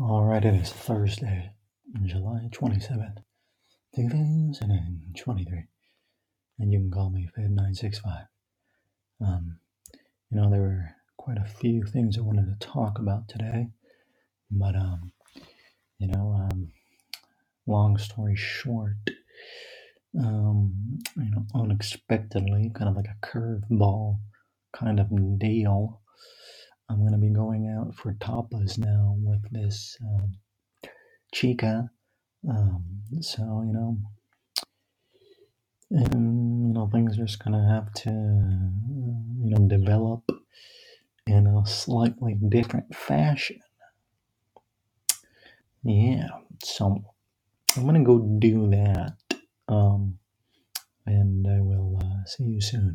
All right, it is Thursday, July 27th, 2023, and you can call me Fed965. Um, you know, there were quite a few things I wanted to talk about today, but, um, you know, um, long story short, um, you know, unexpectedly, kind of like a curveball kind of deal, I'm going to be going out for tapas now with this um, chica. Um, so, you know, and you know things are just gonna have to uh, you know develop in a slightly different fashion yeah so i'm gonna go do that um and i will uh, see you soon